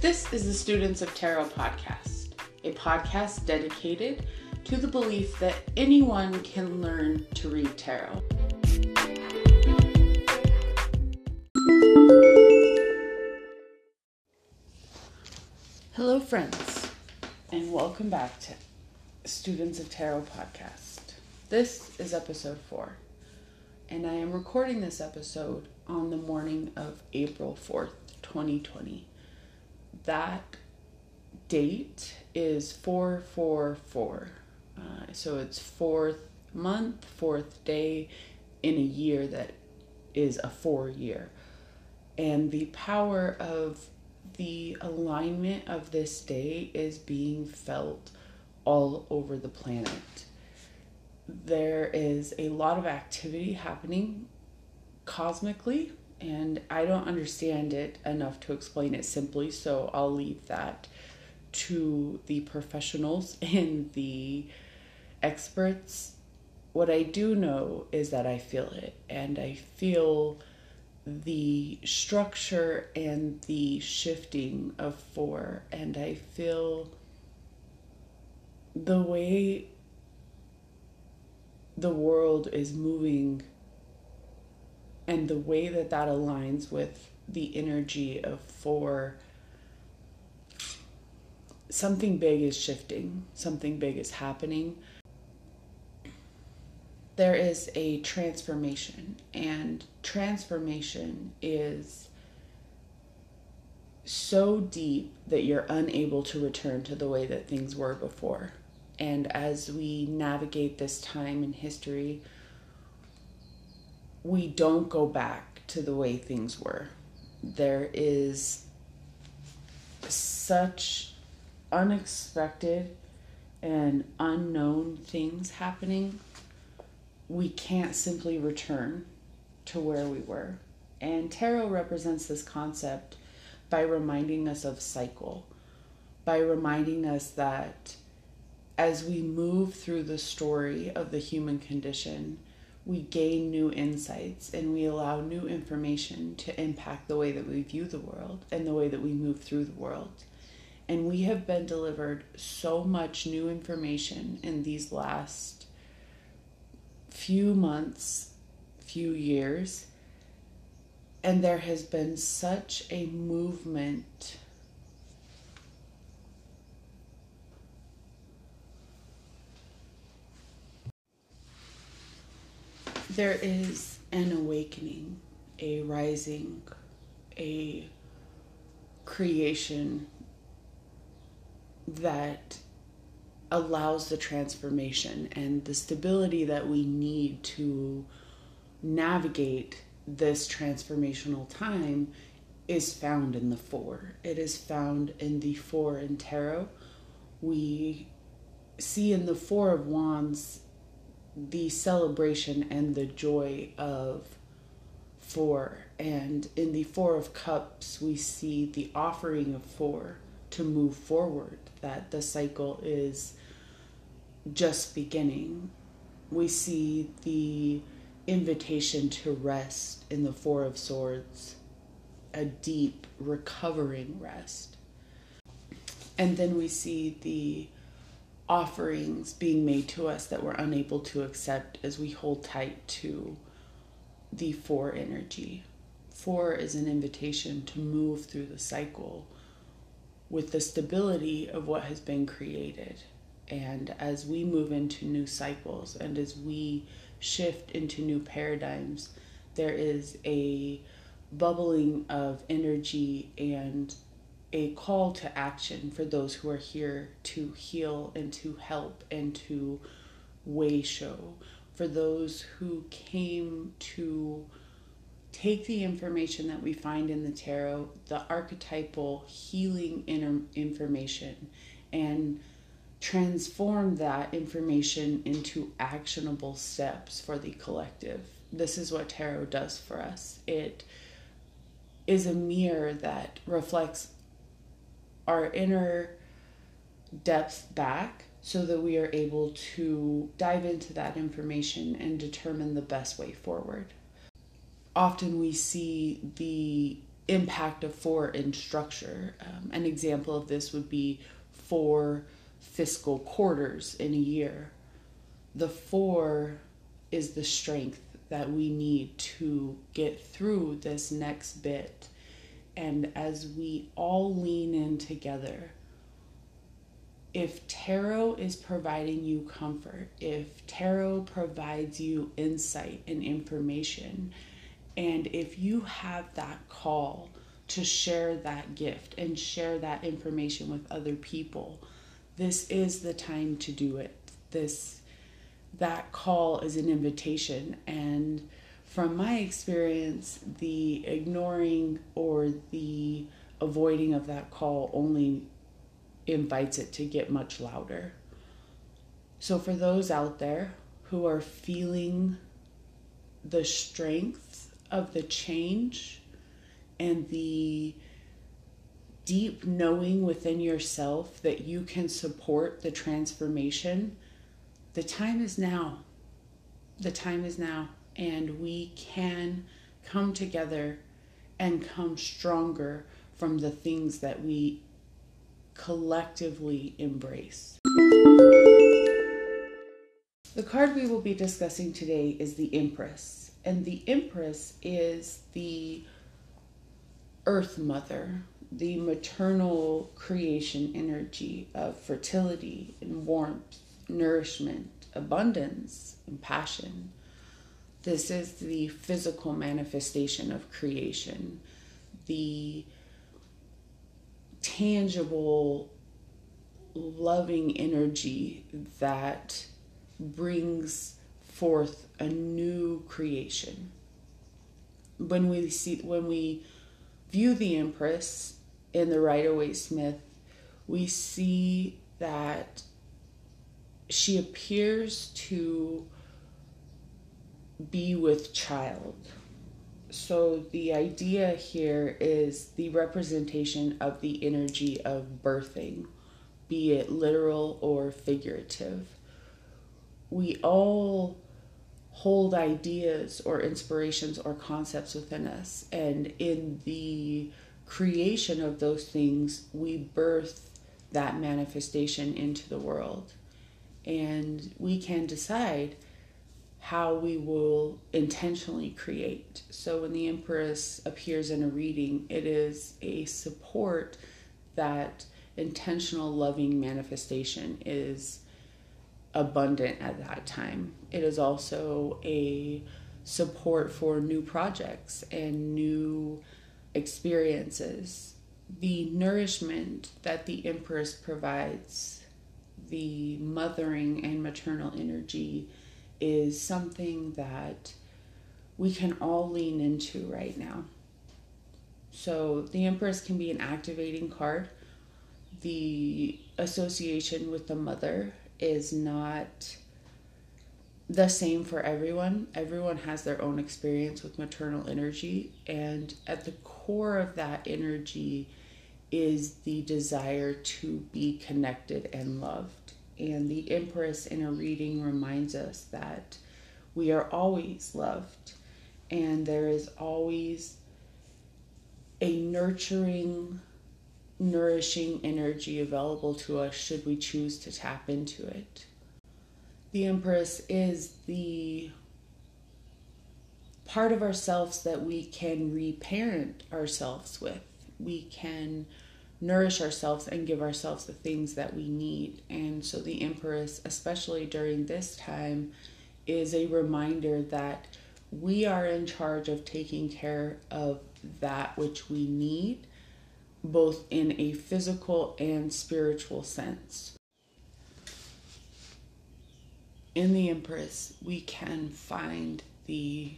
This is the Students of Tarot podcast, a podcast dedicated to the belief that anyone can learn to read tarot. Hello, friends, and welcome back to Students of Tarot podcast. This is episode four, and I am recording this episode on the morning of April 4th, 2020 that date is 444. Uh, so it's fourth month, fourth day in a year that is a four year. And the power of the alignment of this day is being felt all over the planet. There is a lot of activity happening cosmically and I don't understand it enough to explain it simply, so I'll leave that to the professionals and the experts. What I do know is that I feel it, and I feel the structure and the shifting of four, and I feel the way the world is moving and the way that that aligns with the energy of four something big is shifting something big is happening. There is a transformation and transformation is so deep that you're unable to return to the way that things were before. And as we navigate this time in history we don't go back to the way things were. There is such unexpected and unknown things happening. We can't simply return to where we were. And tarot represents this concept by reminding us of cycle, by reminding us that as we move through the story of the human condition, we gain new insights and we allow new information to impact the way that we view the world and the way that we move through the world. And we have been delivered so much new information in these last few months, few years. And there has been such a movement there is an awakening, a rising, a creation that allows the transformation and the stability that we need to navigate this transformational time is found in the four. It is found in the four in tarot. We see in the four of wands the celebration and the joy of four. And in the Four of Cups, we see the offering of four to move forward, that the cycle is just beginning. We see the invitation to rest in the Four of Swords, a deep, recovering rest. And then we see the offerings being made to us that we're unable to accept as we hold tight to the four energy. Four is an invitation to move through the cycle with the stability of what has been created. And as we move into new cycles and as we shift into new paradigms, there is a bubbling of energy and a call to action for those who are here to heal and to help and to way show for those who came to take the information that we find in the tarot, the archetypal healing inner information, and transform that information into actionable steps for the collective. This is what tarot does for us. It is a mirror that reflects our inner depth back so that we are able to dive into that information and determine the best way forward. Often we see the impact of four in structure. Um, an example of this would be four fiscal quarters in a year. The four is the strength that we need to get through this next bit. And as we all lean in together, if tarot is providing you comfort, if tarot provides you insight and information, and if you have that call to share that gift and share that information with other people, this is the time to do it. This that call is an invitation and from my experience, the ignoring or the avoiding of that call only invites it to get much louder. So, for those out there who are feeling the strength of the change and the deep knowing within yourself that you can support the transformation, the time is now. The time is now. And we can come together and come stronger from the things that we collectively embrace. The card we will be discussing today is the Empress, and the Empress is the Earth Mother, the maternal creation energy of fertility and warmth, nourishment, abundance, and passion. This is the physical manifestation of creation, the tangible, loving energy that brings forth a new creation. When we see when we view the Empress in the Rider Waite Smith, we see that she appears to be with child so the idea here is the representation of the energy of birthing, be it literal or figurative. We all hold ideas or inspirations or concepts within us, and in the creation of those things, we birth that manifestation into the world. And we can decide how we will intentionally create. So when the Empress appears in a reading, it is a support that intentional loving manifestation is abundant at that time. It is also a support for new projects and new experiences. The nourishment that the Empress provides, the mothering and maternal energy is something that we can all lean into right now. So the Empress can be an activating card. The association with the mother is not the same for everyone. Everyone has their own experience with maternal energy, and at the core of that energy is the desire to be connected and loved. And the Empress in a reading reminds us that we are always loved and there is always a nurturing, nourishing energy available to us should we choose to tap into it. The Empress is the part of ourselves that we can reparent ourselves with. We can nourish ourselves and give ourselves the things that we need. And so the Empress, especially during this time, is a reminder that we are in charge of taking care of that which we need, both in a physical and spiritual sense. In the Empress, we can find the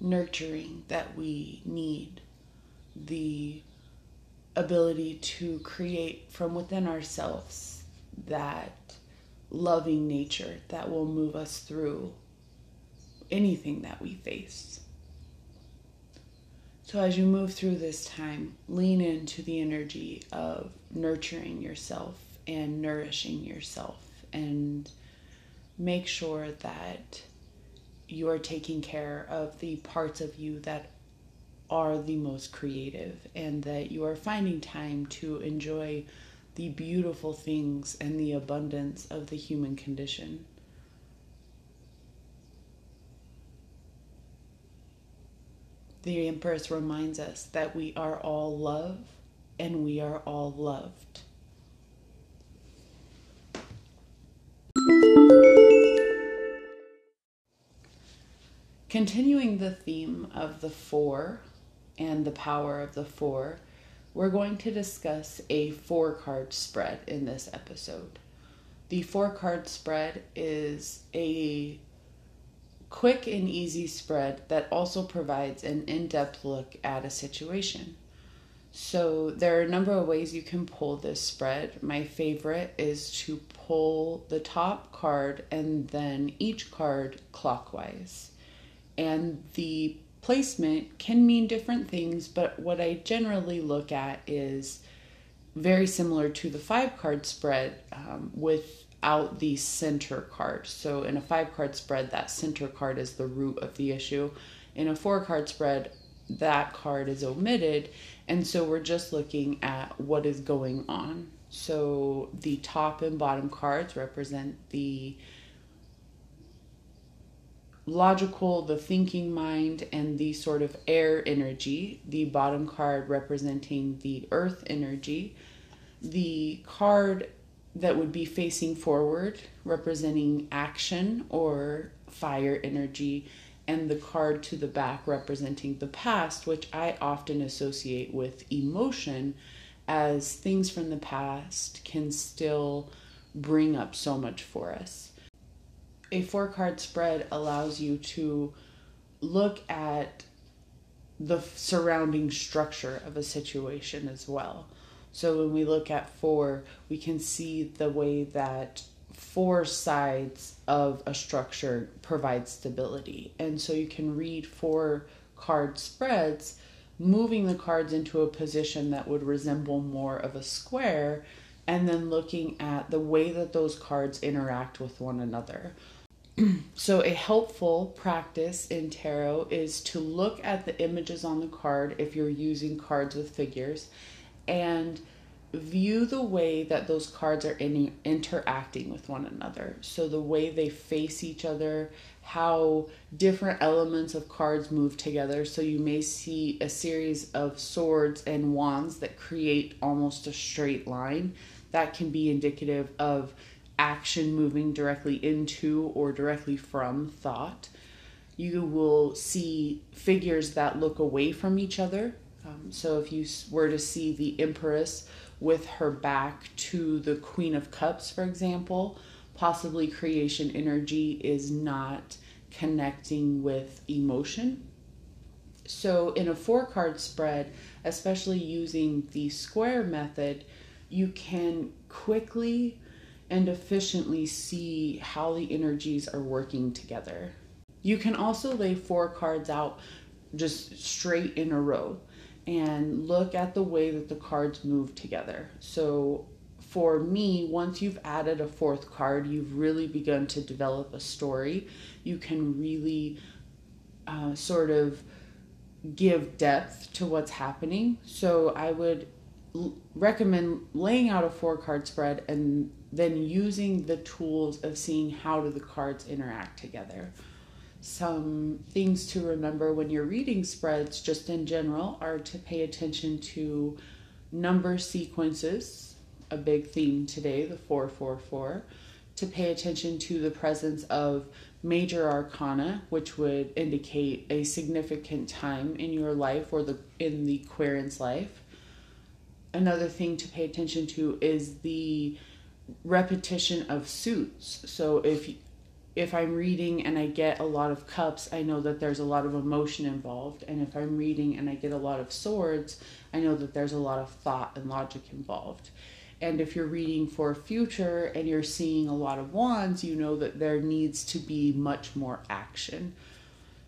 nurturing that we need, the ability to create from within ourselves that loving nature that will move us through anything that we face. So, as you move through this time, lean into the energy of nurturing yourself and nourishing yourself, and make sure that you are taking care of the parts of you that are the most creative and that you are finding time to enjoy the beautiful things and the abundance of the human condition. The Empress reminds us that we are all love and we are all loved. Continuing the theme of the four and the power of the four, we're going to discuss a four card spread in this episode. The four card spread is a quick and easy spread that also provides an in depth look at a situation. So, there are a number of ways you can pull this spread. My favorite is to pull the top card and then each card clockwise. And the placement can mean different things, but what I generally look at is very similar to the five card spread um, without the center card. So, in a five card spread, that center card is the root of the issue. In a four card spread, that card is omitted, and so we're just looking at what is going on. So, the top and bottom cards represent the logical, the thinking mind, and the sort of air energy. The bottom card representing the earth energy. The card that would be facing forward representing action or fire energy. And the card to the back representing the past, which I often associate with emotion, as things from the past can still bring up so much for us a four card spread allows you to look at the surrounding structure of a situation as well. So when we look at four, we can see the way that four sides of a structure provide stability. And so you can read four card spreads, moving the cards into a position that would resemble more of a square, and then looking at the way that those cards interact with one another. so a helpful practice in tarot is to look at the images on the card if you're using cards with figures and view the way that those cards are in, interacting with one another. So the way they face each other how different elements of cards move together. So you may see a series of swords and wands that create almost a straight line. That can be indicative of action moving directly into or directly from thought. You will see figures that look away from each other. Um, so if you were to see the Empress with her back to the Queen of Cups, for example, possibly creation energy is not connecting with emotion. So, in a four card spread, especially using the square method, you can quickly and efficiently see how the energies are working together. You can also lay four cards out just straight in a row and look at the way that the cards move together. So, for me, once you've added a fourth card, you've really begun to develop a story. You can really uh, sort of give depth to what's happening. So, I would l- recommend laying out a four card spread and then using the tools of seeing how do the cards interact together. Some things to remember when you're reading spreads, just in general, are to pay attention to number sequences, a big theme today, the 444, to pay attention to the presence of major arcana, which would indicate a significant time in your life or the in the querent's life. Another thing to pay attention to is the repetition of suits. So if if I'm reading and I get a lot of cups, I know that there's a lot of emotion involved. And if I'm reading and I get a lot of swords, I know that there's a lot of thought and logic involved. And if you're reading for future and you're seeing a lot of wands, you know that there needs to be much more action.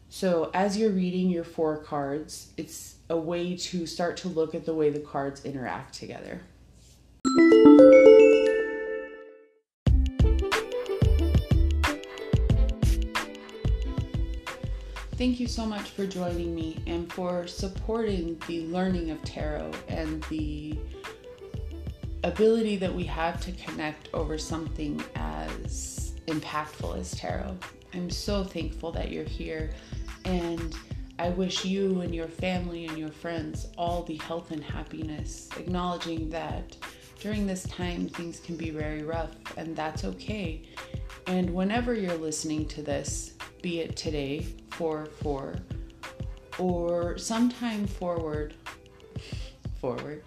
So as you're reading your four cards, it's a way to start to look at the way the cards interact together. Thank you so much for joining me and for supporting the learning of tarot and the ability that we have to connect over something as impactful as tarot. I'm so thankful that you're here and I wish you and your family and your friends all the health and happiness, acknowledging that during this time things can be very rough and that's okay. And whenever you're listening to this, be it today, 4 4, or sometime forward, forward,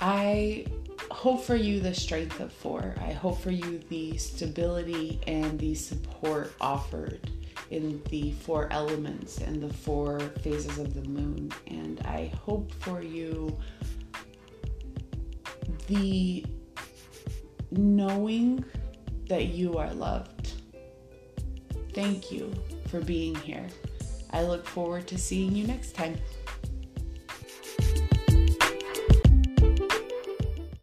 I hope for you the strength of four. I hope for you the stability and the support offered in the four elements and the four phases of the moon. And I hope for you the knowing that you are loved. Thank you for being here. I look forward to seeing you next time.